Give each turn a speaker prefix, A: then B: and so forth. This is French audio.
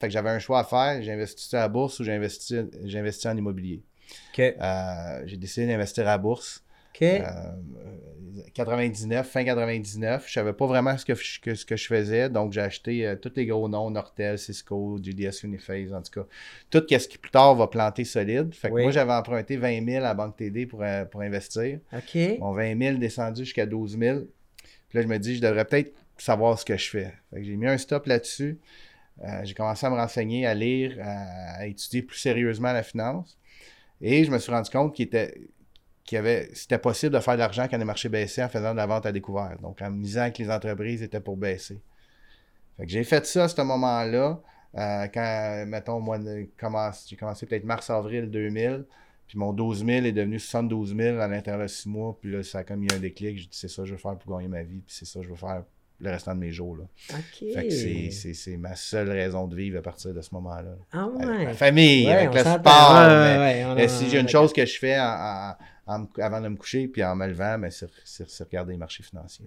A: Fait que j'avais un choix à faire. Investi à la bourse ou investi en immobilier. Euh, j'ai décidé d'investir à la bourse.
B: OK.
A: Euh, 99, fin 99, je savais pas vraiment ce que, ce que je faisais, donc j'ai acheté euh, tous les gros noms, Nortel, Cisco, GDS Uniphase, en tout cas, tout ce qui plus tard va planter solide. Fait que
B: Oui.
A: moi, j'avais emprunté 20 000 à la Banque TD pour, pour investir. Mon 20 000 descendu jusqu'à 12 000. Puis là, je me dis, je devrais peut-être savoir ce que je fais. Fait que j'ai mis un stop là-dessus. Euh, j'ai commencé à me renseigner, à lire, à, étudier plus sérieusement la finance. Et je me suis rendu compte qu'il était qu'il avait c'était possible de faire de l'argent quand les marchés baissaient en faisant de la vente à découvert. Donc en me disant que les entreprises étaient pour baisser. Fait que j'ai fait ça à ce moment-là. euh, quand, mettons, moi, j'ai commencé peut-être mars-avril 2000. Puis mon 12 000 est devenu 72 000 à l'intérieur de 6 mois. Puis là, ça a comme eu un déclic. J'ai dit, c'est ça que je veux faire pour gagner ma vie. Puis c'est ça que je veux faire le restant de mes jours. Là.
B: OK.
A: Fait que c'est- c'est c'est ma seule raison de vivre à partir de ce moment-là.
B: Ah
A: Avec
B: ouais.
A: ma famille,
B: Ouais,
A: avec le sport.
B: Ouais,
A: mais- mais si j'ai une chose que je fais en- en- en me- avant de me coucher puis en me levant, mais c'est regarder les marchés financiers.